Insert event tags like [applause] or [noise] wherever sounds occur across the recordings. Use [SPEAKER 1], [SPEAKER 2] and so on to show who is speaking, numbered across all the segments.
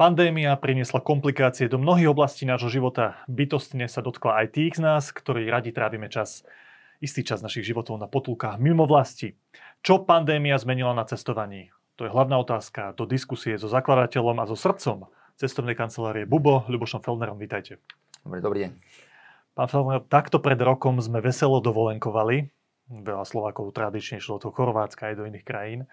[SPEAKER 1] Pandémia priniesla komplikácie do mnohých oblastí nášho života. Bytostne sa dotkla aj tých z nás, ktorí radi trávime čas, istý čas našich životov na potulkách mimo vlasti. Čo pandémia zmenila na cestovaní? To je hlavná otázka do diskusie so zakladateľom a so srdcom cestovnej kancelárie Bubo, Ľubošom Felnerom. Vítajte.
[SPEAKER 2] Dobrý, dobrý deň.
[SPEAKER 1] Pán Felner, takto pred rokom sme veselo dovolenkovali. Veľa Slovákov tradične šlo do Chorvátska aj do iných krajín.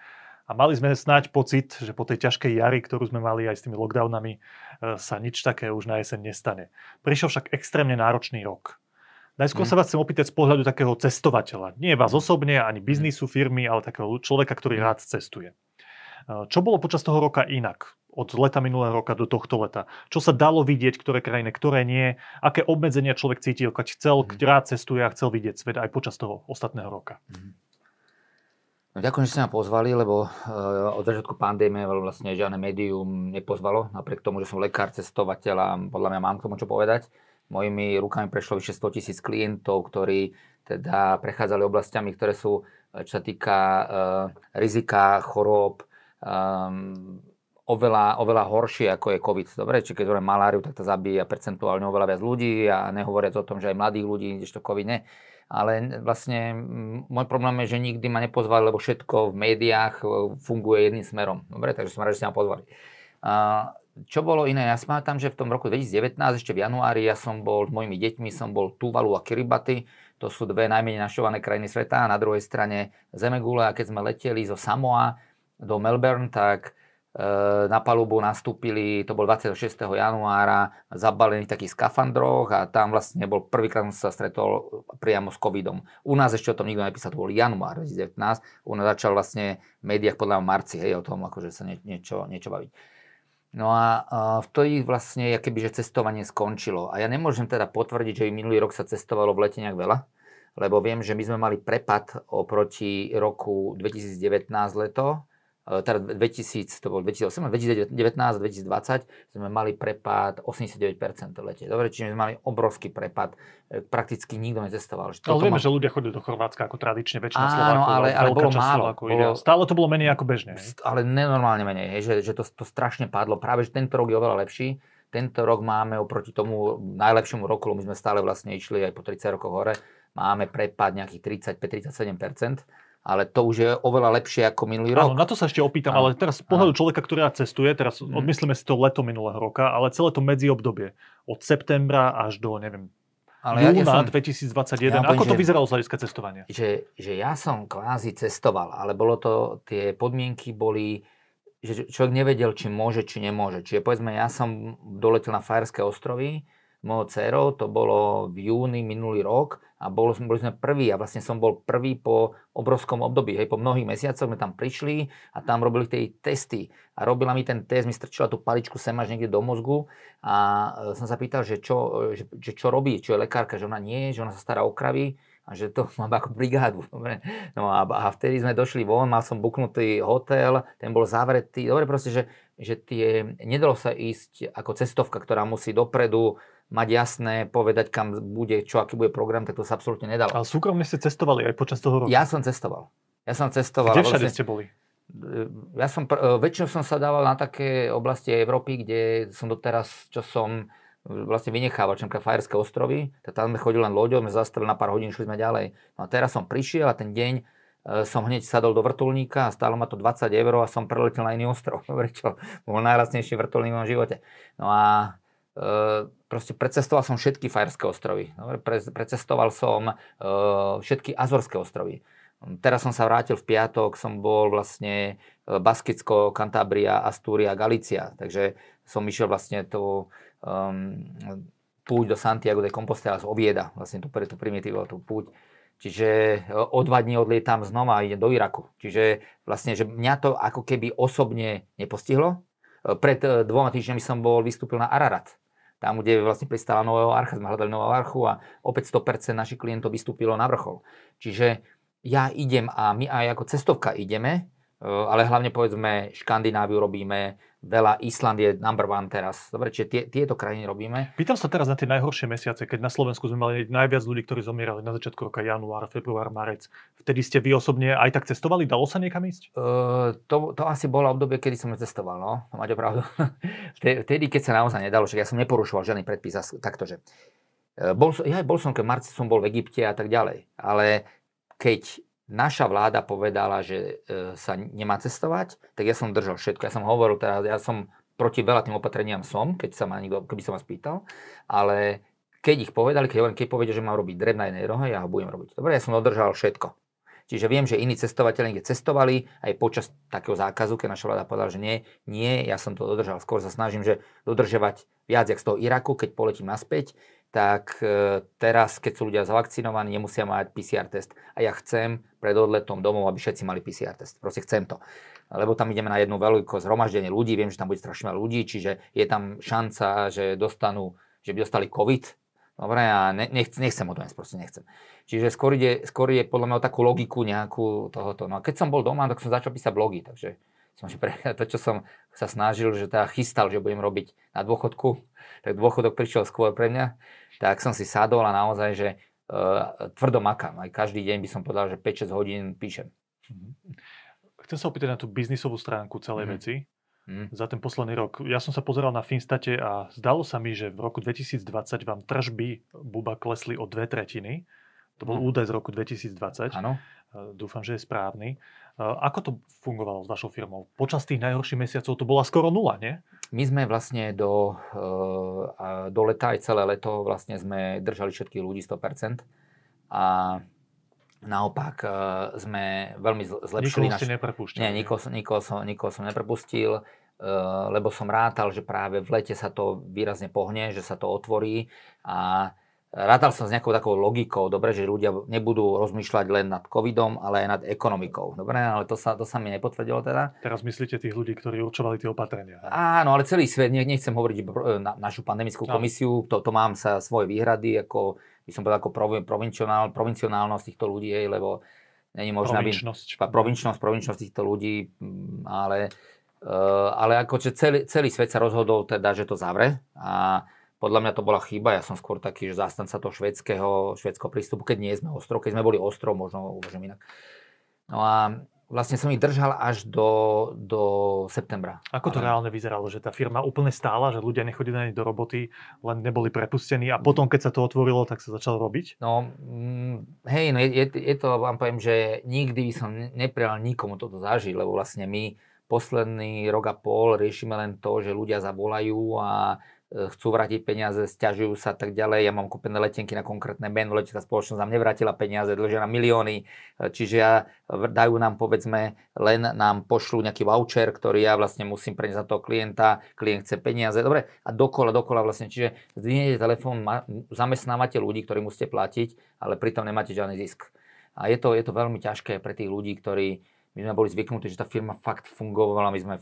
[SPEAKER 1] A mali sme snáď pocit, že po tej ťažkej jari, ktorú sme mali aj s tými lockdownami, e, sa nič také už na jeseň nestane. Prišiel však extrémne náročný rok. Najskôr mm. sa vás chcem opýtať z pohľadu takého cestovateľa. Nie vás osobne, ani biznisu, firmy, ale takého človeka, ktorý rád cestuje. E, čo bolo počas toho roka inak? Od leta minulého roka do tohto leta. Čo sa dalo vidieť, ktoré krajiny, ktoré nie? Aké obmedzenia človek cítil, keď chcel, keď rád cestuje a chcel vidieť svet aj počas toho ostatného roka? Mm.
[SPEAKER 2] No, ďakujem, že ste ma pozvali, lebo uh, od začiatku pandémie vlastne žiadne médium nepozvalo, napriek tomu, že som lekár, cestovateľ a podľa mňa mám k tomu čo povedať. Mojimi rukami prešlo vyše 100 tisíc klientov, ktorí teda prechádzali oblastiami, ktoré sú, eh, čo sa týka uh, rizika, chorób, um, oveľa, oveľa horšie ako je COVID. Dobre, či keď hovorím maláriu, tak to zabíja percentuálne oveľa viac ľudí a nehovoriac o tom, že aj mladých ľudí, to COVID ne ale vlastne môj problém je, že nikdy ma nepozvali, lebo všetko v médiách e, funguje jedným smerom. Dobre, takže som rád, že ste ma pozvali. A čo bolo iné? Ja si pamätám, že v tom roku 2019, ešte v januári, ja som bol s mojimi deťmi, som bol Tuvalu a Kiribati, to sú dve najmenej našované krajiny sveta a na druhej strane Zemegule a keď sme leteli zo Samoa do Melbourne, tak na palubu nastúpili, to bol 26. januára, zabalený taký skafandroch a tam vlastne bol prvýkrát som sa stretol priamo s covidom. U nás ešte o tom nikto nepísal, to bol január 2019, u nás začal vlastne v médiách podľa marci, hej, o tom akože sa nie, niečo, niečo baviť. No a, a vtedy vlastne keby, že cestovanie skončilo. A ja nemôžem teda potvrdiť, že minulý rok sa cestovalo v lete nejak veľa, lebo viem, že my sme mali prepad oproti roku 2019 leto, teda 2000, to bol 2018, 2019, 2020 sme mali prepad 89% v lete. Dobre, čiže sme mali obrovský prepad. Eh, prakticky nikto necestoval.
[SPEAKER 1] Ale vieme, ma... že ľudia chodili do Chorvátska ako tradične, väčšina Áno, Slovákov, ale, ale bolo málo. Bolo... Stále to bolo menej ako bežne.
[SPEAKER 2] Ale nenormálne menej, že, že to, to strašne padlo. Práve, že tento rok je oveľa lepší. Tento rok máme oproti tomu najlepšiemu roku, my sme stále vlastne išli aj po 30 rokoch hore, máme prepad nejakých 35-37% ale to už je oveľa lepšie ako minulý rok.
[SPEAKER 1] Áno, na to sa ešte opýtam, ale teraz z pohľadu človeka, ktorý cestuje, teraz hmm. odmyslíme si to leto minulého roka, ale celé to medziobdobie, od septembra až do, neviem, ale júna ja, ja som, 2021. Ja Ako to že, vyzeralo z hľadiska cestovania?
[SPEAKER 2] Že, že ja som kvázi cestoval, ale bolo to, tie podmienky boli, že človek nevedel, či môže, či nemôže. Čiže povedzme, ja som doletel na Fajerské ostrovy, mojou dcerou, to bolo v júni minulý rok a bol, boli sme prví a vlastne som bol prvý po obrovskom období. Hej, po mnohých mesiacoch sme tam prišli a tam robili tie testy a robila mi ten test, mi strčila tú paličku sem až niekde do mozgu a e, som sa pýtal, že čo, že, že čo robí, čo je lekárka, že ona nie, že ona sa stará o kravy a že to mám ako brigádu. [laughs] Dobre. No a, a vtedy sme došli von, mal som buknutý hotel, ten bol zavretý. Dobre, proste, že, že tie, nedalo sa ísť ako cestovka, ktorá musí dopredu mať jasné, povedať, kam bude, čo, aký bude program, tak to sa absolútne nedalo.
[SPEAKER 1] Ale súkromne ste cestovali aj počas toho roku?
[SPEAKER 2] Ja som cestoval. Ja som cestoval.
[SPEAKER 1] Kde všade vlastne, ste boli?
[SPEAKER 2] Ja som, e, väčšinou som sa dával na také oblasti Európy, kde som doteraz, čo som vlastne vynechával, čo Fajerské ostrovy, tak tam sme chodili len loďou, sme zastavili na pár hodín, šli sme ďalej. No a teraz som prišiel a ten deň e, som hneď sadol do vrtulníka a stálo ma to 20 eur a som preletel na iný ostrov, [laughs] čo bol najrastnejší vrtulník v mojom živote. No a e, proste precestoval som všetky Fajerské ostrovy. Pre, precestoval som uh, všetky Azorské ostrovy. Teraz som sa vrátil v piatok, som bol vlastne e, Baskicko, Kantábria, Astúria, Galícia. Takže som išiel vlastne tú um, púť do Santiago de Compostela z Ovieda, vlastne tú, tú primitívu, tú púť. Čiže e, o dva dní odlietam znova a idem do Iraku. Čiže vlastne, že mňa to ako keby osobne nepostihlo. Pred dvoma týždňami som bol, vystúpil na Ararat tam, kde vlastne pristála Nového archa, sme hľadali Nového archu a opäť 100% našich klientov vystúpilo na vrchol. Čiže ja idem a my aj ako cestovka ideme, e, ale hlavne povedzme Škandináviu robíme, veľa. Island je number one teraz. Dobre, čiže tie, tieto krajiny robíme.
[SPEAKER 1] Pýtam sa teraz na tie najhoršie mesiace, keď na Slovensku sme mali najviac ľudí, ktorí zomierali na začiatku roka, január, február, marec. Vtedy ste vy osobne aj tak cestovali? Dalo sa niekam ísť?
[SPEAKER 2] Uh, to, to asi bolo obdobie, kedy som cestoval, no. Máte pravdu. [laughs] Vtedy, keď sa naozaj nedalo, že ja som neporušoval žiadny predpis, taktože. Bol som, ja bol som, keď marci som bol v Egypte a tak ďalej. Ale keď naša vláda povedala, že e, sa nemá cestovať, tak ja som držal všetko. Ja som hovoril teraz, ja som proti veľa tým opatreniam som, keď sa ma niekto, keby som vás pýtal, ale keď ich povedali, keď, keď povedia, že mám robiť dreb na jednej rohe, ja ho budem robiť. Dobre, ja som dodržal všetko. Čiže viem, že iní cestovateľi niekde cestovali aj počas takého zákazu, keď naša vláda povedala, že nie, nie, ja som to dodržal. Skôr sa snažím, že dodržovať viac jak z toho Iraku, keď poletím naspäť, tak e, teraz, keď sú ľudia zavakcinovaní, nemusia mať PCR test. A ja chcem pred odletom domov, aby všetci mali PCR test. Proste chcem to. Lebo tam ideme na jednu veľké zhromaždenie ľudí, viem, že tam bude strašne veľa ľudí, čiže je tam šanca, že dostanú, že by dostali COVID. Dobre, a nech, nechcem o proste nechcem. Čiže skôr ide, skôr je podľa mňa o takú logiku nejakú tohoto. No a keď som bol doma, tak som začal písať blogy, takže som [laughs] pre, to, čo som sa snažil, že teda chystal, že budem robiť na dôchodku, tak dôchodok prišiel skôr pre mňa tak som si sadol a naozaj, že uh, tvrdo makám. Aj každý deň by som povedal, že 5-6 hodín píšem.
[SPEAKER 1] Mhm. Chcem sa opýtať na tú biznisovú stránku celej mm. veci. Mm. Za ten posledný rok. Ja som sa pozeral na Finstate a zdalo sa mi, že v roku 2020 vám tržby Buba klesli o dve tretiny. To bol mm. údaj z roku 2020.
[SPEAKER 2] Áno.
[SPEAKER 1] Dúfam, že je správny. Ako to fungovalo s vašou firmou? Počas tých najhorších mesiacov to bola skoro nula, nie?
[SPEAKER 2] My sme vlastne do, do leta, aj celé leto vlastne sme držali všetkých ľudí 100%. A naopak sme veľmi zlepšili...
[SPEAKER 1] Nikoho naš... ste
[SPEAKER 2] Nie, nikoho, nikoho, som, nikoho som neprepustil, lebo som rátal, že práve v lete sa to výrazne pohne, že sa to otvorí a Rátal som s nejakou takou logikou, dobre, že ľudia nebudú rozmýšľať len nad covidom, ale aj nad ekonomikou. Dobre, ale to sa, to sa mi nepotvrdilo teda.
[SPEAKER 1] Teraz myslíte tých ľudí, ktorí určovali tie opatrenia.
[SPEAKER 2] Áno, ale celý svet, nechcem hovoriť na našu pandemickú komisiu, to, to mám sa svoje výhrady, ako by som povedal, ako provincionál, provincionálnosť týchto ľudí, lebo není možná
[SPEAKER 1] provinčnosť.
[SPEAKER 2] By, provinčnosť, provinčnosť týchto ľudí, mm, ale, uh, ale ako, celý, celý svet sa rozhodol teda, že to zavre a podľa mňa to bola chyba, ja som skôr taký, že zástanca toho švedského, švedského prístupu, keď nie sme ostrov, keď sme boli ostrov, možno uvažujem inak. No a vlastne som ich držal až do, do septembra.
[SPEAKER 1] Ako to reálne vyzeralo, že tá firma úplne stála, že ľudia nechodili do roboty, len neboli prepustení a potom, keď sa to otvorilo, tak sa začal robiť?
[SPEAKER 2] No, mm, hej, no je, je, to, vám poviem, že nikdy by som neprijal nikomu toto zažiť, lebo vlastne my posledný rok a pol riešime len to, že ľudia zavolajú a chcú vrátiť peniaze, stiažujú sa tak ďalej. Ja mám kúpené letenky na konkrétne meno, letecká spoločnosť nám nevrátila peniaze, dlžia na milióny, e, čiže ja, dajú nám povedzme, len nám pošlú nejaký voucher, ktorý ja vlastne musím preniesť za toho klienta, klient chce peniaze, dobre, a dokola, dokola vlastne, čiže zdvihnete telefón, zamestnávate ľudí, ktorí musíte platiť, ale pritom nemáte žiadny zisk. A je to, je to veľmi ťažké pre tých ľudí, ktorí my sme boli zvyknutí, že tá firma fakt fungovala, my sme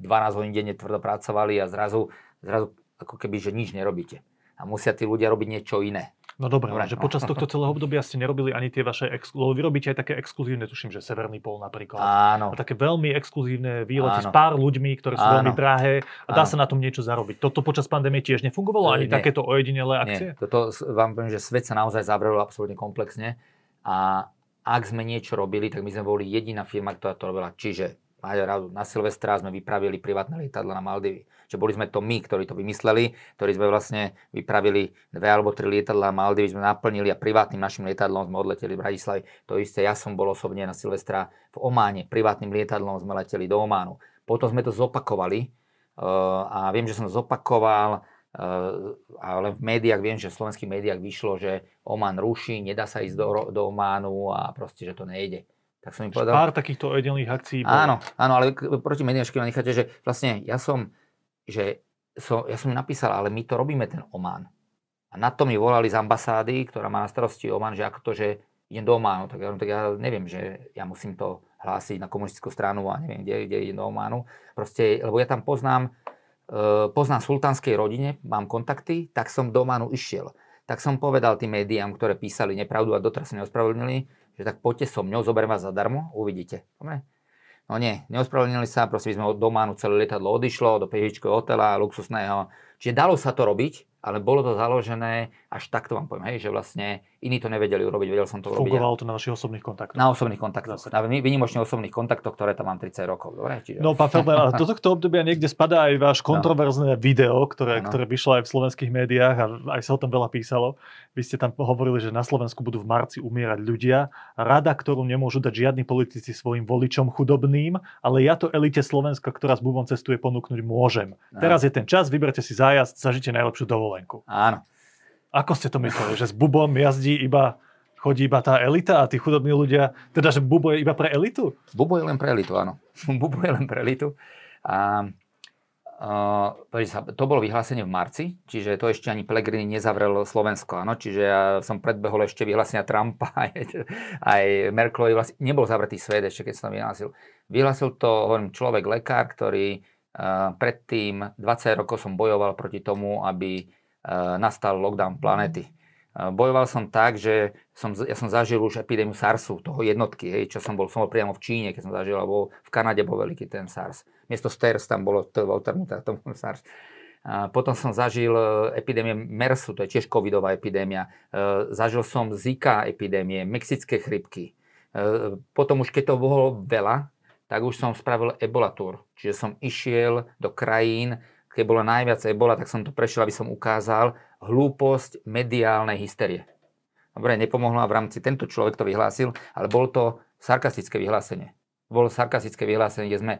[SPEAKER 2] 12 hodín denne tvrdo pracovali a zrazu, zrazu ako keby, že nič nerobíte. A musia tí ľudia robiť niečo iné.
[SPEAKER 1] No dobré, dobre, že no. počas tohto [laughs] celého obdobia ste nerobili ani tie vaše, ex... lebo vy robíte aj také exkluzívne, tuším, že Severný pol napríklad.
[SPEAKER 2] Áno.
[SPEAKER 1] A také veľmi exkluzívne výlety Áno. s pár ľuďmi, ktoré sú Áno. veľmi drahé a dá Áno. sa na tom niečo zarobiť. Toto počas pandémie tiež nefungovalo, ani Nie. takéto ojedinelé akcie?
[SPEAKER 2] Nie. Toto vám poviem, že svet sa naozaj zavrel absolútne komplexne a ak sme niečo robili, tak my sme boli jediná firma, ktorá to robila. Čiže na Silvestra sme vypravili privátne lietadla na Maldivy že boli sme to my, ktorí to vymysleli, ktorí sme vlastne vypravili dve alebo tri lietadlá Maldivy, sme naplnili a privátnym našim lietadlom sme odleteli v Bratislave. To isté, ja som bol osobne na Silvestra v Ománe, privátnym lietadlom sme leteli do Ománu. Potom sme to zopakovali eh, a viem, že som zopakoval eh, ale v médiách viem, že v slovenských médiách vyšlo, že Oman ruší, nedá sa ísť do, do Ománu a proste, že to nejde.
[SPEAKER 1] Tak som im povedal... Pár takýchto ojedelných akcií
[SPEAKER 2] bolo. Áno, áno, ale proti médiám necháte, že vlastne ja som že som, ja som im napísal, ale my to robíme ten Oman. A na to mi volali z ambasády, ktorá má na starosti Oman, že ako to, že idem do Ománu, tak ja, tak ja neviem, že ja musím to hlásiť na komunistickú stranu a neviem, kde, kde idem do Ománu. Proste, lebo ja tam poznám, e, poznám sultánskej rodine, mám kontakty, tak som do Ománu išiel. Tak som povedal tým médiám, ktoré písali nepravdu a doteraz sa neospravedlnili, že tak poďte so mňou, zoberiem vás zadarmo, uvidíte. Dobre? No nie, neospravedlnili sa, proste by sme od dománu celé lietadlo odišlo do pievičkového hotela, luxusného. Čiže dalo sa to robiť, ale bolo to založené, až takto vám poviem, hej, že vlastne iní to nevedeli urobiť, vedel som to urobiť.
[SPEAKER 1] Fungovalo to na vašich osobných kontaktoch?
[SPEAKER 2] Na osobných kontaktoch, na vynimočne osobných kontaktoch, ktoré tam mám 30 rokov. Dobre?
[SPEAKER 1] Čiže... No, pán Feldman, do tohto obdobia niekde spadá aj váš no. kontroverzné no. video, ktoré, no. ktoré vyšlo aj v slovenských médiách a aj sa o tom veľa písalo. Vy ste tam hovorili, že na Slovensku budú v marci umierať ľudia. Rada, ktorú nemôžu dať žiadni politici svojim voličom chudobným, ale ja to elite Slovenska, ktorá s Bubom cestuje, ponúknuť môžem. No. Teraz je ten čas, vyberte si zájazd, zažite najlepšiu dovolenku.
[SPEAKER 2] Áno.
[SPEAKER 1] Ako ste to mysleli, že s Bubom jazdí iba chodí iba tá elita a tí chudobní ľudia, teda že Bubo je iba pre elitu?
[SPEAKER 2] Bubo je len pre elitu, áno. [laughs] Bubo je len pre elitu. A, uh, to bolo vyhlásenie v marci, čiže to ešte ani Pellegrini nezavrel Slovensko, áno, čiže ja som predbehol ešte vyhlásenia Trumpa, [laughs] aj, aj Merkelovej, vlastne nebol zavretý svet ešte, keď som vyhlásil. Vyhlásil to, hovorím, človek, lekár, ktorý uh, predtým 20 rokov som bojoval proti tomu, aby nastal lockdown planety Bojoval som tak, že som, ja som zažil už epidémiu SARSu, toho jednotky, hej, čo som bol, som bol priamo v Číne, keď som zažil, alebo v Kanade bol veľký ten SARS. Miesto STERS tam bolo, to bol to bol SARS. A potom som zažil e, epidémie MERSu, to je tiež covidová epidémia. E, zažil som Zika epidémie, mexické chrypky. E, potom už keď to bolo veľa, tak už som spravil ebolatúr. Čiže som išiel do krajín, keď bola najviac ebola, tak som to prešiel, aby som ukázal hlúposť mediálnej hysterie. Dobre, nepomohlo v rámci, tento človek to vyhlásil, ale bolo to sarkastické vyhlásenie. Bolo sarkastické vyhlásenie, kde sme,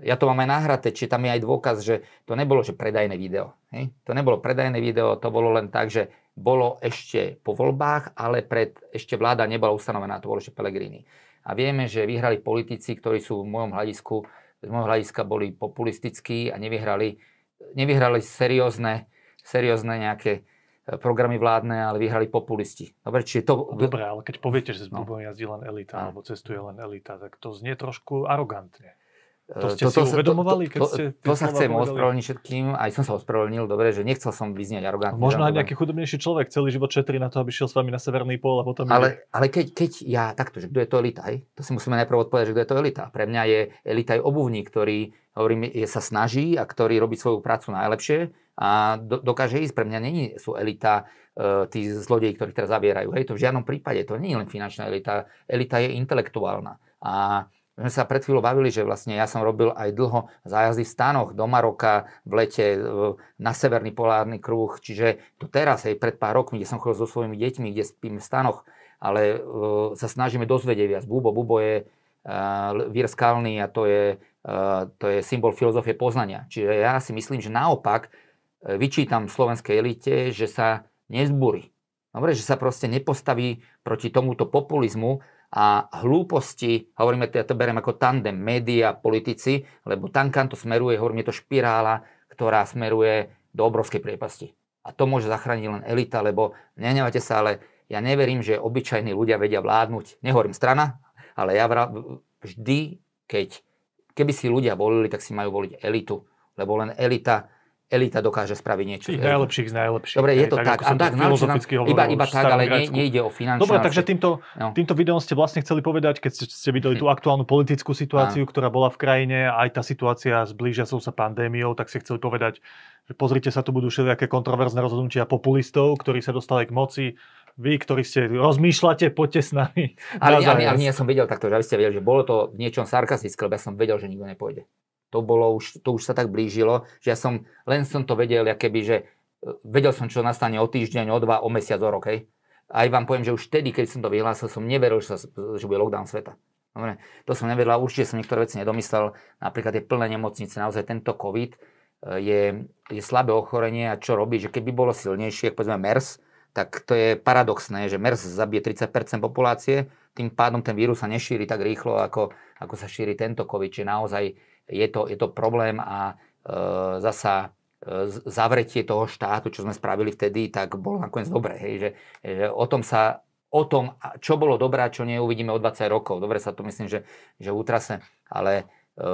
[SPEAKER 2] ja to mám aj nahraté, či tam je aj dôkaz, že to nebolo, že predajné video. Hej? To nebolo predajné video, to bolo len tak, že bolo ešte po voľbách, ale pred, ešte vláda nebola ustanovená, to bolo ešte Pelegrini. A vieme, že vyhrali politici, ktorí sú v mojom hľadisku, z môjho hľadiska boli populistickí a nevyhrali nevyhrali seriózne, seriózne nejaké e, programy vládne, ale vyhrali populisti.
[SPEAKER 1] Dobre, čiže to... Dobre, ale keď poviete, že Bubom no. jazdí len elita, alebo cestuje len elita, tak to znie trošku arogantne. To ste to, to, si uvedomovali, keď to,
[SPEAKER 2] ste... To, to sa chcem ospravedlniť všetkým, aj som sa ospravedlnil, dobre, že nechcel som vyznieť arogantne.
[SPEAKER 1] Možno aj nejaký chudobnejší človek celý život šetrí na to, aby šiel s vami na Severný pól a potom...
[SPEAKER 2] Ale, ale keď, keď ja takto, že kto je to elita, hej? to si musíme najprv odpovedať, že kto je to elita. Pre mňa je elita aj obuvník, ktorý hovorím, je, sa snaží a ktorý robí svoju prácu najlepšie a do, dokáže ísť. Pre mňa není sú elita e, tí zlodeji, ktorí teraz zavierajú. Hej, to v žiadnom prípade, to nie je len finančná elita. Elita je intelektuálna. A my sme sa pred chvíľou bavili, že vlastne ja som robil aj dlho zájazdy v stanoch do Maroka v lete na severný polárny kruh, čiže to teraz, aj pred pár rokmi, kde som chodil so svojimi deťmi, kde spím v stanoch, ale uh, sa snažíme dozvedieť viac. Bubo, Bubo je uh, vír skalný a to je, to je symbol filozofie poznania. Čiže ja si myslím, že naopak vyčítam slovenskej elite, že sa nezbúri. Dobre, že sa proste nepostaví proti tomuto populizmu, a hlúposti, hovoríme, ja to beriem ako tandem, média, politici, lebo tam, kam to smeruje, hovorím, je to špirála, ktorá smeruje do obrovskej priepasti. A to môže zachrániť len elita, lebo nenevate sa, ale ja neverím, že obyčajní ľudia vedia vládnuť. Nehovorím strana, ale ja vždy, keď, keby si ľudia volili, tak si majú voliť elitu, lebo len elita elita dokáže spraviť niečo.
[SPEAKER 1] Tých najlepších z najlepších.
[SPEAKER 2] Dobre, je to tak. tak, a tak filozoficky hovoril, iba, iba tak, ale nie, nejde o finančné.
[SPEAKER 1] Dobre, takže týmto, no. týmto videom ste vlastne chceli povedať, keď ste, ste videli tú aktuálnu politickú situáciu, a. ktorá bola v krajine, aj tá situácia s blížiacou sa pandémiou, tak ste chceli povedať, že pozrite sa, tu budú všelijaké kontroverzné rozhodnutia populistov, ktorí sa dostali k moci, vy, ktorí ste rozmýšľate, poďte s nami.
[SPEAKER 2] Ale, ale, ale nie, ja som vedel takto, že aby ste vedeli, že bolo to v niečom sarkastické, lebo ja som vedel, že nikto nepôjde to, bolo už, to už sa tak blížilo, že ja som, len som to vedel, keby, že e, vedel som, čo nastane o týždeň, o dva, o mesiac, o rok, hej. Aj vám poviem, že už vtedy, keď som to vyhlásil, som neveril, že, sa, že bude lockdown sveta. Dobre, to som nevedel a určite som niektoré veci nedomyslel. Napríklad je plné nemocnice, naozaj tento COVID e, je, je slabé ochorenie a čo robí, že keby bolo silnejšie, povedzme MERS, tak to je paradoxné, že MERS zabije 30% populácie, tým pádom ten vírus sa nešíri tak rýchlo, ako, ako sa šíri tento COVID, čiže naozaj je to, je to problém a e, zasa e, zavretie toho štátu, čo sme spravili vtedy, tak bolo nakoniec dobré. Hej, že, že o tom sa o tom, čo bolo dobré čo neuvidíme o 20 rokov. Dobre sa to myslím, že, že útrase, ale e,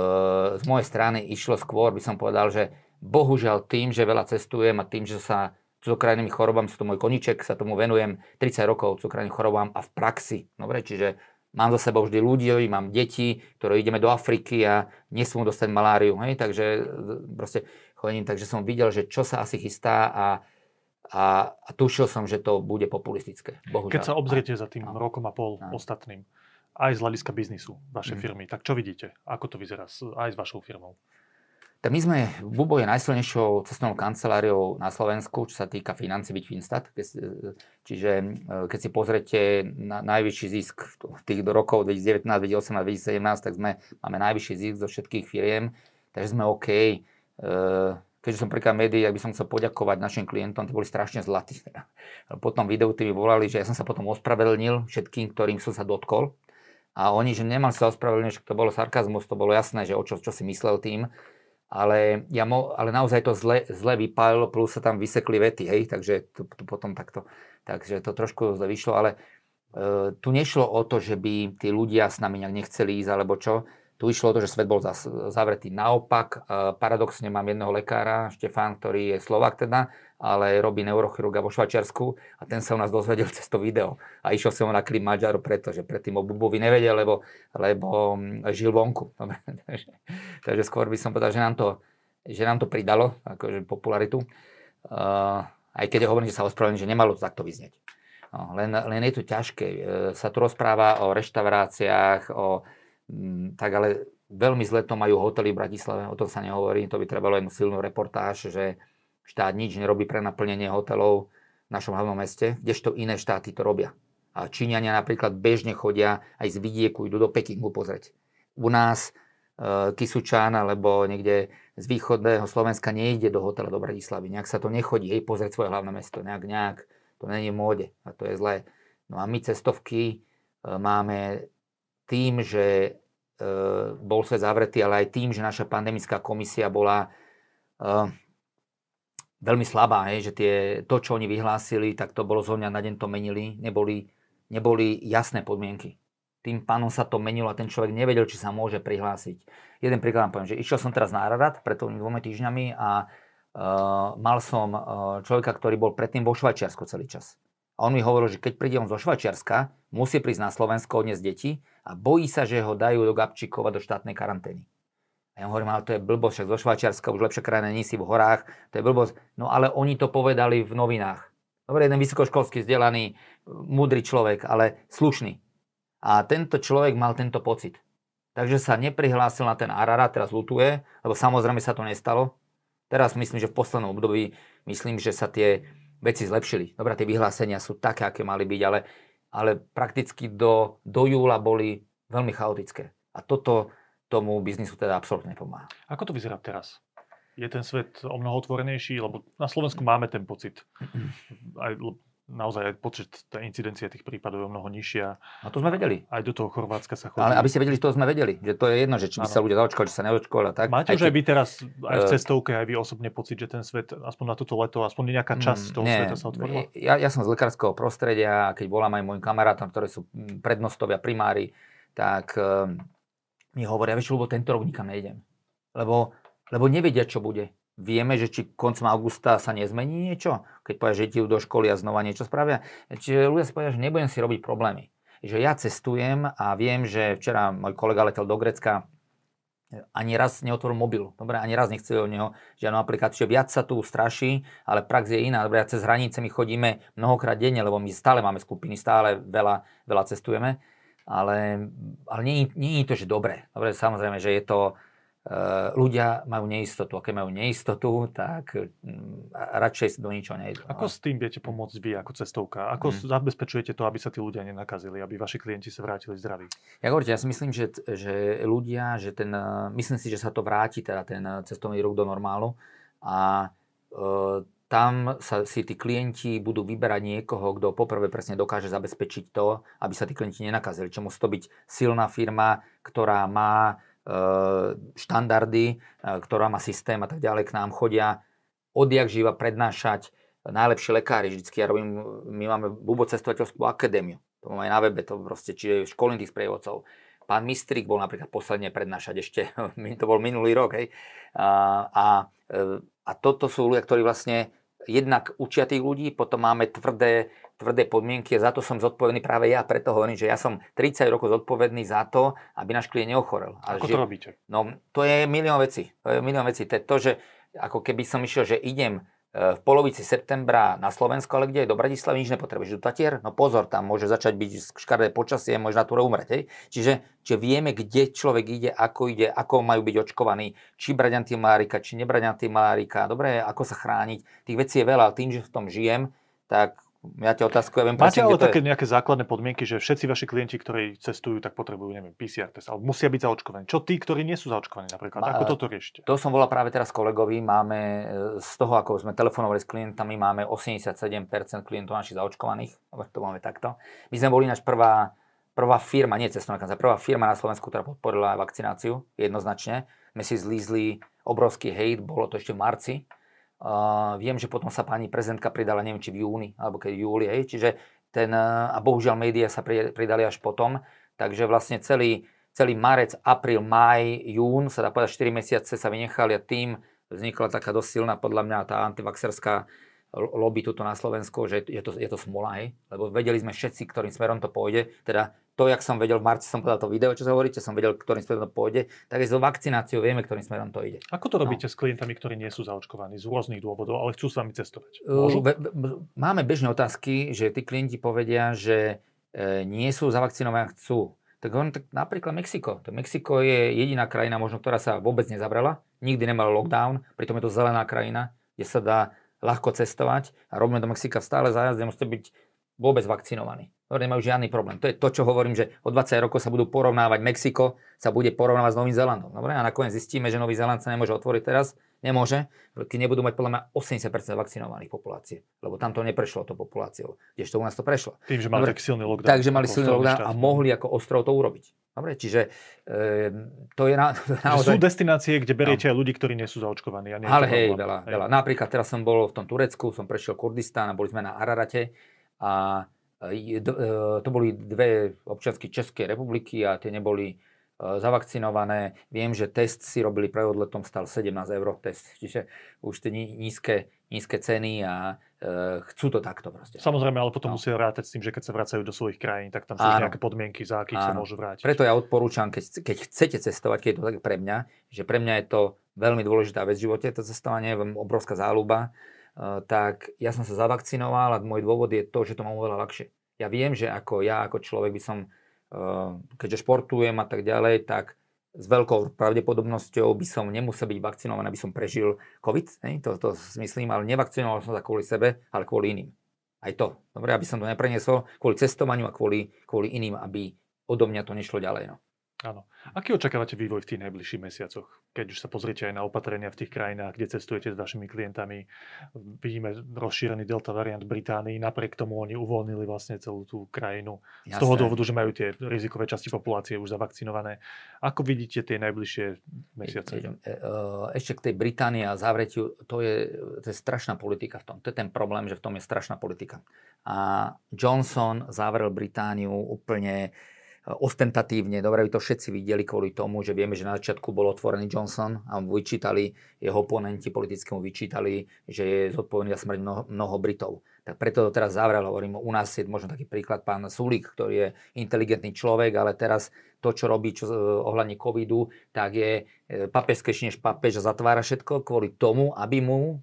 [SPEAKER 2] z mojej strany išlo skôr, by som povedal, že bohužiaľ tým, že veľa cestujem a tým, že sa cukrajnými chorobám, sú to môj koniček, sa tomu venujem 30 rokov cukrajným chorobám a v praxi. Dobre, čiže mám za sebou vždy ľudí, mám deti, ktoré ideme do Afriky a nesmú dostať maláriu, hej, takže proste chodím, takže som videl, že čo sa asi chystá a, a, a tušil som, že to bude populistické. Bohužiaľ.
[SPEAKER 1] Keď sa obzriete za tým a, rokom a pol a. ostatným, aj z hľadiska biznisu vašej mm. firmy, tak čo vidíte? Ako to vyzerá aj s vašou firmou?
[SPEAKER 2] Tak my sme, Bubo je najsilnejšou cestovnou kanceláriou na Slovensku, čo sa týka financí, byť Finstat. Čiže e, keď si pozrete na najvyšší zisk tých do rokov 2019, 2018, 2017, tak sme, máme najvyšší zisk zo všetkých firiem, takže sme OK. E, keďže som príklad médií, ak by som chcel poďakovať našim klientom, tí boli strašne zlatí. [laughs] Potom videu tí mi volali, že ja som sa potom ospravedlnil všetkým, ktorým som sa dotkol. A oni, že nemal sa ospravedlniť, že to bolo sarkazmus, to bolo jasné, že o čo, čo si myslel tým ale, ja mo, ale naozaj to zle, zle vypálilo, plus sa tam vysekli vety, hej, takže to, to potom takto, takže to trošku zle vyšlo, ale e, tu nešlo o to, že by tí ľudia s nami nejak nechceli ísť, alebo čo, tu išlo o to, že svet bol zavretý. Naopak, e, paradoxne mám jedného lekára, Štefán, ktorý je Slovak teda, ale robí neurochirurga vo Švačiarsku a ten sa u nás dozvedel cez to video. A išiel som na klip Maďaru, pretože predtým o Bubovi nevedel, lebo, lebo mm, žil vonku. [laughs] takže, takže skôr by som povedal, že nám to, že nám to pridalo, akože popularitu. Uh, aj keď hovorím, že sa ospravedlním, že nemalo to takto vyznieť. No, len, len je to ťažké. E, sa tu rozpráva o reštauráciách, o, tak ale veľmi zle to majú hotely v Bratislave, o tom sa nehovorí, to by trebalo jednu silnú reportáž, že štát nič nerobí pre naplnenie hotelov v našom hlavnom meste, kdežto iné štáty to robia. A Číňania napríklad bežne chodia aj z vidieku, idú do Pekingu pozrieť. U nás e, Kisučan alebo niekde z východného Slovenska nejde do hotela do Bratislavy. Nejak sa to nechodí, hej, pozrieť svoje hlavné mesto. Nejak, nejak, to není v móde a to je zlé. No a my cestovky e, máme tým, že e, bol svet zavretý, ale aj tým, že naša pandemická komisia bola e, veľmi slabá, hej, že tie, to, čo oni vyhlásili, tak to bolo zo mňa na deň to menili, neboli, neboli jasné podmienky. Tým pánom sa to menilo a ten človek nevedel, či sa môže prihlásiť. Jeden príklad vám poviem, že išiel som teraz na Ararat pred tými dvoma týždňami a uh, mal som uh, človeka, ktorý bol predtým vo Švajčiarsku celý čas. A on mi hovoril, že keď príde on zo Švajčiarska, musí prísť na Slovensko, odniesť deti a bojí sa, že ho dajú do Gabčíkova do štátnej karantény. A ja hovorím, ale to je blbosť, však zo Švajčiarska už lepšia krajina nie si v horách, to je blbosť. No ale oni to povedali v novinách. Dobre, jeden vysokoškolský vzdelaný, múdry človek, ale slušný. A tento človek mal tento pocit. Takže sa neprihlásil na ten Arara, teraz lutuje, lebo samozrejme sa to nestalo. Teraz myslím, že v poslednom období myslím, že sa tie veci zlepšili. Dobre, tie vyhlásenia sú také, aké mali byť, ale, ale prakticky do, do júla boli veľmi chaotické. A toto tomu biznisu teda absolútne nepomáha.
[SPEAKER 1] Ako to vyzerá teraz? Je ten svet o mnoho otvorenejší? Lebo na Slovensku máme ten pocit. [clears throat] Aj, naozaj aj počet tej incidencie tých prípadov je mnoho nižšia.
[SPEAKER 2] A to sme vedeli.
[SPEAKER 1] Aj do toho Chorvátska sa chodí.
[SPEAKER 2] Ale aby ste vedeli, to sme vedeli. Že to je jedno, že či by ano. sa ľudia zaočkovali, či sa neočkovali. Tak.
[SPEAKER 1] Máte už aj vy teraz, aj v cestovke, aj vy osobne pocit, že ten svet, aspoň na toto leto, aspoň nejaká časť mm, toho nie, sveta sa otvorila?
[SPEAKER 2] Ja, ja som z lekárskeho prostredia, keď volám aj môjim kamarátom, ktorí sú prednostovia, primári, tak mi hovoria, vieš, lebo tento rok nikam nejdem. Lebo, lebo nevedia, čo bude. Vieme, že či koncom augusta sa nezmení niečo, keď povedia, že idú do školy a znova niečo spravia. Čiže ľudia si povedia, že nebudem si robiť problémy. Že ja cestujem a viem, že včera môj kolega letel do Grecka, ani raz neotvoril mobil. Dobre, ani raz nechce od neho žiadnu aplikáciu. Viac sa tu straší, ale prax je iná. Dobre, cez hranice my chodíme mnohokrát denne, lebo my stále máme skupiny, stále veľa, veľa cestujeme ale, ale nie, nie je to, že dobre. Dobre, samozrejme, že je to, ľudia majú neistotu. A keď majú neistotu, tak um, radšej do ničoho nejdu.
[SPEAKER 1] Ako s tým viete pomôcť vy ako cestovka? Ako hmm. zabezpečujete to, aby sa tí ľudia nenakazili, aby vaši klienti sa vrátili zdraví?
[SPEAKER 2] Ja hovoríte, ja si myslím, že, že ľudia, že ten, myslím si, že sa to vráti, teda ten cestovný ruch do normálu a uh, tam sa si tí klienti budú vyberať niekoho, kto poprvé presne dokáže zabezpečiť to, aby sa tí klienti nenakazili. Čo musí to byť silná firma, ktorá má e, štandardy, e, ktorá má systém a tak ďalej, k nám chodia odjak živa prednášať najlepší lekári. Vždycky ja robím, my máme Bubo cestovateľskú akadémiu. To máme aj na webe, to proste, čiže školím tých sprievodcov. Pán Mistrik bol napríklad posledne prednášať ešte, [laughs] to bol minulý rok, hej. A, a, e, a toto sú ľudia, ktorí vlastne jednak učia tých ľudí, potom máme tvrdé, tvrdé podmienky a za to som zodpovedný práve ja, preto hovorím, že ja som 30 rokov zodpovedný za to, aby náš klient neochorel.
[SPEAKER 1] A Ako že, to robíte?
[SPEAKER 2] No, to je milión vecí. To je milión vecí. To je to, že ako keby som išiel, že idem v polovici septembra na Slovensku, ale kde je do Bratislavy, nič nepotrebuješ. Do Tatier, no pozor, tam môže začať byť škaredé počasie, môže na túre umrieť. Hej? Čiže, čiže vieme, kde človek ide, ako ide, ako majú byť očkovaní, či brať antimalárika, či nebrať antimalárika, dobre, ako sa chrániť. Tých vecí je veľa, ale tým, že v tom žijem, tak ťa otázku, ja viem
[SPEAKER 1] Máte ale také je... nejaké základné podmienky, že všetci vaši klienti, ktorí cestujú, tak potrebujú, neviem, PCR test, alebo musia byť zaočkovaní. Čo tí, ktorí nie sú zaočkovaní napríklad? Ma, ako toto riešte?
[SPEAKER 2] To som volal práve teraz kolegovi. Máme e, z toho, ako sme telefonovali s klientami, máme 87% klientov našich zaočkovaných. To máme takto. My sme boli náš prvá, prvá firma, nie cestovná kancelária, prvá firma na Slovensku, ktorá podporila vakcináciu jednoznačne. My si zlízli obrovský hate, bolo to ešte v marci Viem, že potom sa pani prezidentka pridala, neviem, či v júni, alebo keď v júli, hej, čiže ten, a bohužiaľ médiá sa pridali až potom, takže vlastne celý, celý marec, apríl, maj, jún, sa dá povedať 4 mesiace sa vynechali a tým vznikla taká dosť silná, podľa mňa, tá antivaxerská lobby tuto na Slovensku, že je to, je to smola, hej? lebo vedeli sme všetci, ktorým smerom to pôjde, teda to, jak som vedel, v marci som povedal to video, čo sa hovoríte, som vedel, ktorým smerom to pôjde, tak aj so vakcináciou vieme, ktorým smerom to ide.
[SPEAKER 1] Ako to robíte no. s klientami, ktorí nie sú zaočkovaní z rôznych dôvodov, ale chcú s vami cestovať? Môžu?
[SPEAKER 2] Máme bežné otázky, že tí klienti povedia, že e, nie sú zavakcinovaní chcú. Tak on, tak napríklad Mexiko. To Mexiko je jediná krajina, možno, ktorá sa vôbec nezabrala, nikdy nemala lockdown, pritom je to zelená krajina, kde sa dá ľahko cestovať a robíme do Mexika stále zájazd, musíte byť vôbec vakcinovaní nemajú žiadny problém. To je to, čo hovorím, že o 20 rokov sa budú porovnávať Mexiko, sa bude porovnávať s Novým Zélandom. Dobre? A nakoniec zistíme, že Nový Zéland sa nemôže otvoriť teraz. Nemôže, keď nebudú mať podľa mňa 80% vakcinovaných populácie. Lebo tam to neprešlo to populáciou. Kdežto u nás to prešlo.
[SPEAKER 1] Tým, že mali tak silný lockdown.
[SPEAKER 2] Takže mali silný lockdown a mohli ako ostrov to urobiť. Dobre, čiže e, to je na, [laughs]
[SPEAKER 1] naozaj... Sú destinácie, kde beriete no. aj ľudí, ktorí nie sú zaočkovaní. A nie
[SPEAKER 2] Ale hej, veľa, veľa. Napríklad teraz som bol v tom Turecku, som prešiel Kurdistán a boli sme na Ararate a to boli dve občiansky Českej republiky a tie neboli e, zavakcinované. Viem, že test si robili pre odletom, stal 17 eur test, [laughs] čiže už tie nízke, nízke ceny a e, chcú to takto proste.
[SPEAKER 1] Samozrejme, ale potom no. musia rátať s tým, že keď sa vracajú do svojich krajín, tak tam sú Áno. nejaké podmienky, za akých Áno. sa môžu vrátiť.
[SPEAKER 2] Preto ja odporúčam, keď, keď chcete cestovať, keď je to tak pre mňa, že pre mňa je to veľmi dôležitá vec v živote, to cestovanie obrovská záľuba, tak ja som sa zavakcinoval a môj dôvod je to, že to mám oveľa ľahšie. Ja viem, že ako ja, ako človek by som, eh, keďže športujem a tak ďalej, tak s veľkou pravdepodobnosťou by som nemusel byť vakcinovaný, aby som prežil COVID, ne? to, to myslím, ale nevakcinoval som sa kvôli sebe, ale kvôli iným. Aj to. Dobre, aby som to nepreniesol kvôli cestovaniu a kvôli, kvôli iným, aby odo mňa to nešlo ďalej. No.
[SPEAKER 1] Áno. Aký očakávate vývoj v tých najbližších mesiacoch? Keď už sa pozriete aj na opatrenia v tých krajinách, kde cestujete s vašimi klientami, vidíme rozšírený delta variant Británii, napriek tomu oni uvoľnili vlastne celú tú krajinu Jasne. z toho dôvodu, že majú tie rizikové časti populácie už zavakcinované. Ako vidíte tie najbližšie mesiace? E,
[SPEAKER 2] e, ešte k tej Británii a zavretiu, to je, to je strašná politika v tom. To je ten problém, že v tom je strašná politika. A Johnson zavrel Britániu úplne ostentatívne, dobre by to všetci videli kvôli tomu, že vieme, že na začiatku bol otvorený Johnson a vyčítali, jeho oponenti politicky mu vyčítali, že je zodpovedný za smrť mnoho, mnoho Britov. Tak preto to teraz zavrel, hovorím, u nás je možno taký príklad pán Sulík, ktorý je inteligentný človek, ale teraz to, čo robí čo, eh, ohľadne covidu, tak je eh, papežskejší než papež a zatvára všetko kvôli tomu, aby mu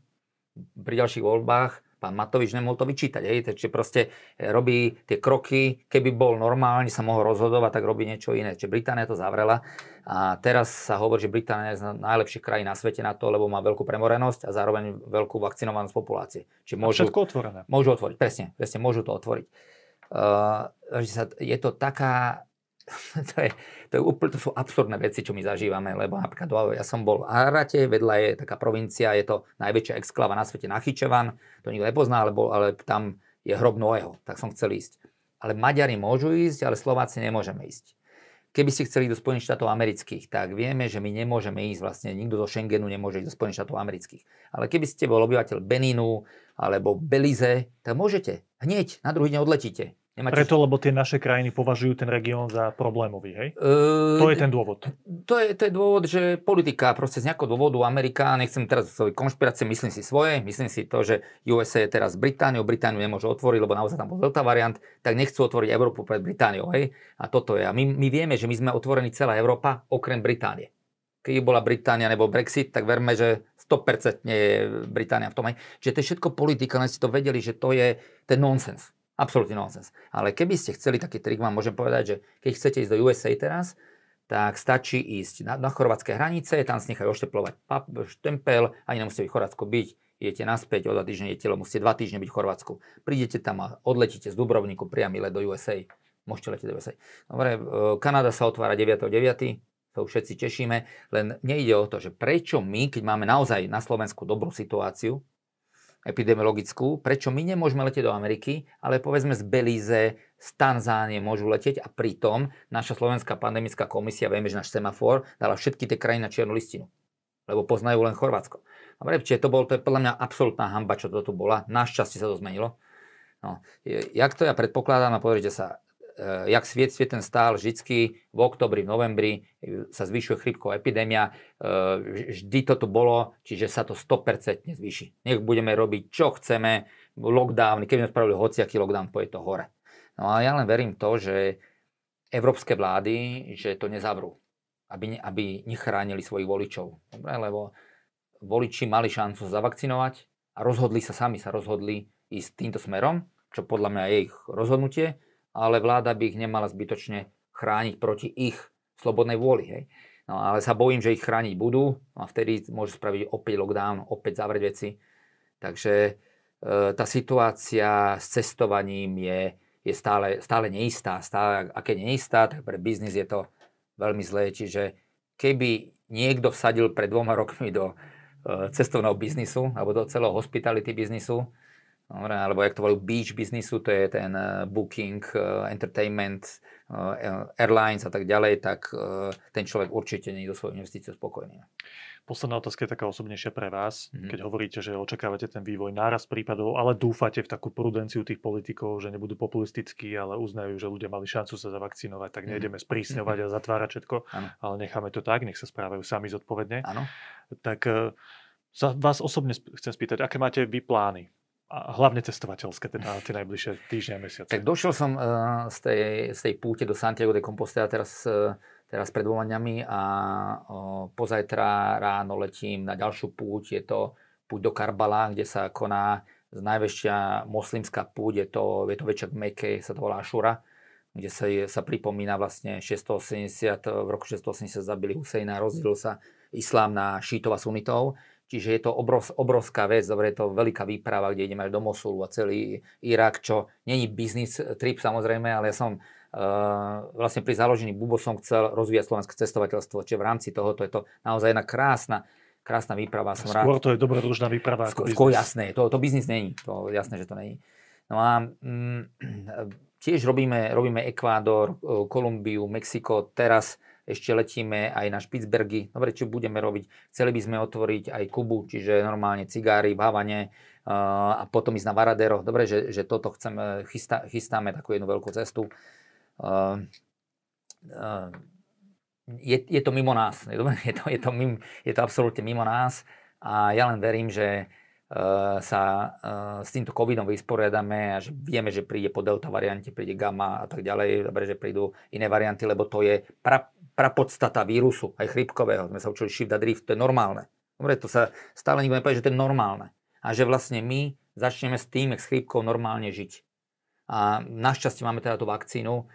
[SPEAKER 2] pri ďalších voľbách pán Matovič nemohol to vyčítať. Hej? Takže proste e, robí tie kroky, keby bol normálne, sa mohol rozhodovať, tak robí niečo iné. Čiže Británia to zavrela a teraz sa hovorí, že Británia je najlepších krajín na svete na to, lebo má veľkú premorenosť a zároveň veľkú vakcinovanosť populácie.
[SPEAKER 1] Čiže môžu, všetko otvorené.
[SPEAKER 2] Môžu otvoriť, presne, presne, môžu to otvoriť. Uh, je to taká [laughs] to, je, to, je úplne, to sú absurdné veci, čo my zažívame, lebo napríklad ja som bol v Arate, vedľa je taká provincia, je to najväčšia exklava na svete Nachyčevan, to nikto nepozná, ale, ale tam je hrob Noého, tak som chcel ísť. Ale Maďari môžu ísť, ale Slováci nemôžeme ísť. Keby ste chceli do Spojených štátov amerických, tak vieme, že my nemôžeme ísť, vlastne nikto zo Schengenu nemôže ísť do Spojených štátov amerických. Ale keby ste bol obyvateľ Beninu alebo Belize, tak môžete. Hneď, na druhý deň odletíte.
[SPEAKER 1] Nemáte... Preto, lebo tie naše krajiny považujú ten región za problémový, hej? Uh, to je ten dôvod.
[SPEAKER 2] To je, to je dôvod, že politika proste z nejakého dôvodu Amerika, nechcem teraz svoje konšpirácie, myslím si svoje, myslím si to, že USA je teraz Britániou, Britániu nemôže otvoriť, lebo naozaj tam bol delta variant, tak nechcú otvoriť Európu pred Britániou, hej? A toto je. A my, my vieme, že my sme otvorení celá Európa, okrem Británie. Keď bola Británia nebo Brexit, tak verme, že 100% je Británia v tom. Hej. Čiže to je všetko politika, len ste to vedeli, že to je ten nonsens. Absolutný nonsens. Ale keby ste chceli taký trik, vám môžem povedať, že keď chcete ísť do USA teraz, tak stačí ísť na, na chorvátske hranice, tam si nechajú ošteplovať pap, štempel, ani nemusíte v Chorvátsku byť, idete naspäť, o dva týždne idete, lebo musíte dva týždne byť v Chorvátsku. Prídete tam a odletíte z Dubrovniku priamy let do USA. Môžete letieť do USA. Dobre, e, Kanada sa otvára 9.9., to už všetci tešíme, len nejde o to, že prečo my, keď máme naozaj na Slovensku dobrú situáciu, epidemiologickú, prečo my nemôžeme letieť do Ameriky, ale povedzme z Belize, z Tanzánie môžu letieť a pritom naša slovenská pandemická komisia, vieme, že náš semafor dala všetky tie krajiny na čiernu listinu, lebo poznajú len Chorvátsko. Dobre, čiže to bol, to je podľa mňa absolútna hamba, čo to tu bola. Našťastie sa to zmenilo. No, jak to ja predpokladám, a pozrite sa, jak sviet svietem stál vždycky v oktobri, v novembri eh, sa zvyšuje chrypková epidémia, eh, vždy to tu bolo, čiže sa to 100% zvýši. Nech budeme robiť, čo chceme, lockdown, keby sme spravili hociaký lockdown, pôjde to hore. No a ja len verím to, že európske vlády, že to nezavrú, aby, aby nechránili svojich voličov. Dobre, lebo voliči mali šancu zavakcinovať a rozhodli sa, sami sa rozhodli ísť týmto smerom, čo podľa mňa je ich rozhodnutie ale vláda by ich nemala zbytočne chrániť proti ich slobodnej vôli. Hej. No, ale sa bojím, že ich chrániť budú a vtedy môžu spraviť opäť lockdown, opäť zavrieť veci. Takže e, tá situácia s cestovaním je, je stále, stále neistá. Stále, aké neistá, tak pre biznis je to veľmi zlé. Čiže keby niekto vsadil pred dvoma rokmi do e, cestovného biznisu alebo do celého hospitality biznisu, Dobre, alebo jak to volajú beach biznisu, to je ten uh, booking, uh, entertainment, uh, airlines a tak ďalej, tak ten človek určite nie je do svojej investície spokojný.
[SPEAKER 1] Posledná otázka je taká osobnejšia pre vás. Mm-hmm. Keď hovoríte, že očakávate ten vývoj náraz prípadov, ale dúfate v takú prudenciu tých politikov, že nebudú populistickí, ale uznajú, že ľudia mali šancu sa zavakcinovať, tak mhm. nejdeme sprísňovať mm-hmm. a [laughs] zatvárať všetko, ano. ale necháme to tak, nech sa správajú sami zodpovedne.
[SPEAKER 2] Ano.
[SPEAKER 1] Tak sa vás osobne chcem spýtať, aké máte vy plány a hlavne cestovateľské, teda tie najbližšie týždne a mesiace.
[SPEAKER 2] Tak došiel som uh, z, tej, z tej púte do Santiago de Compostela teraz, uh, teraz pred dvoma dňami a pozajtra ráno letím na ďalšiu púť. Je to púť do Karbala, kde sa koná najväčšia moslimská púť, je to, je to väčšia v Meke, sa to volá Šura, kde sa, sa pripomína vlastne 680, v roku 680 zabili Husejna, rozdelil sa islám na šítov a sunitov Čiže je to obrov, obrovská vec, dobre, je to veľká výprava, kde ideme až do Mosulu a celý Irak, čo není business trip samozrejme, ale ja som uh, vlastne pri založení Bubo som chcel rozvíjať slovenské cestovateľstvo, čiže v rámci tohoto je to naozaj jedna krásna, krásna výprava.
[SPEAKER 1] Som skôr rád. to je dobrodružná výprava.
[SPEAKER 2] Skôr, skôr jasné, to, to biznis není, to jasné, že to není. No a mm, tiež robíme, robíme Ekvádor, Kolumbiu, Mexiko, teraz ešte letíme aj na Špicbergy. Dobre, čo budeme robiť? Chceli by sme otvoriť aj Kubu, čiže normálne cigári v Havane uh, a potom ísť na Varadero. Dobre, že, že toto chceme, chystá, chystáme takú jednu veľkú cestu. Uh, je, je to mimo nás. Je, to, [laughs] je, to mimo, je to absolútne mimo nás a ja len verím, že sa s týmto covidom vysporiadame a že vieme, že príde po delta variante, príde gamma a tak ďalej, dobre, že prídu iné varianty, lebo to je pra, prapodstata vírusu, aj chrypkového. Sme sa učili shift a drift, to je normálne. Dobre, to sa stále nikto nepovie, že to je normálne. A že vlastne my začneme s tým, s chrípkou normálne žiť. A našťastie máme teda tú vakcínu. E,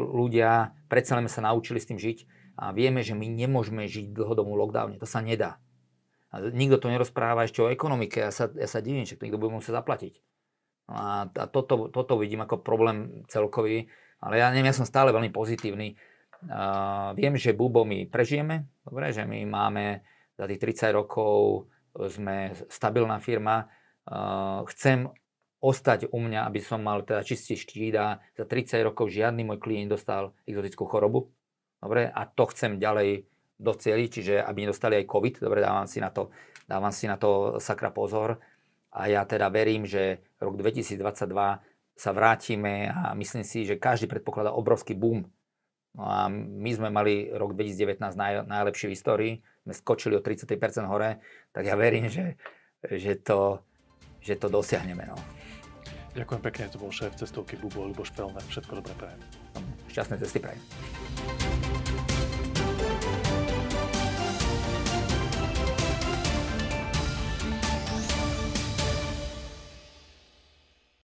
[SPEAKER 2] ľudia, predsa len sa naučili s tým žiť a vieme, že my nemôžeme žiť v dlhodobom lockdowne. To sa nedá. A nikto to nerozpráva ešte o ekonomike. Ja sa, ja sa divím, že to nikto bude musieť zaplatiť. No a, a toto, toto vidím ako problém celkový. Ale ja neviem, ja som stále veľmi pozitívny. Uh, viem, že Bubo my prežijeme, dobre, že my máme za tých 30 rokov sme stabilná firma. Uh, chcem ostať u mňa, aby som mal teda čistý štít a za 30 rokov žiadny môj klient dostal exotickú chorobu. Dobre, a to chcem ďalej docieliť, čiže aby nedostali aj COVID. Dobre, dávam si na to, dávam si na to sakra pozor. A ja teda verím, že rok 2022 sa vrátime a myslím si, že každý predpokladá obrovský boom. No a my sme mali rok 2019 naj, najlepší v histórii, sme skočili o 33% hore, tak ja verím, že, že, to, že to dosiahneme. No.
[SPEAKER 1] Ďakujem pekne, to bol šéf cestovky Bubo Luboš Felner. Všetko dobré prajem.
[SPEAKER 2] Šťastné cesty prajem.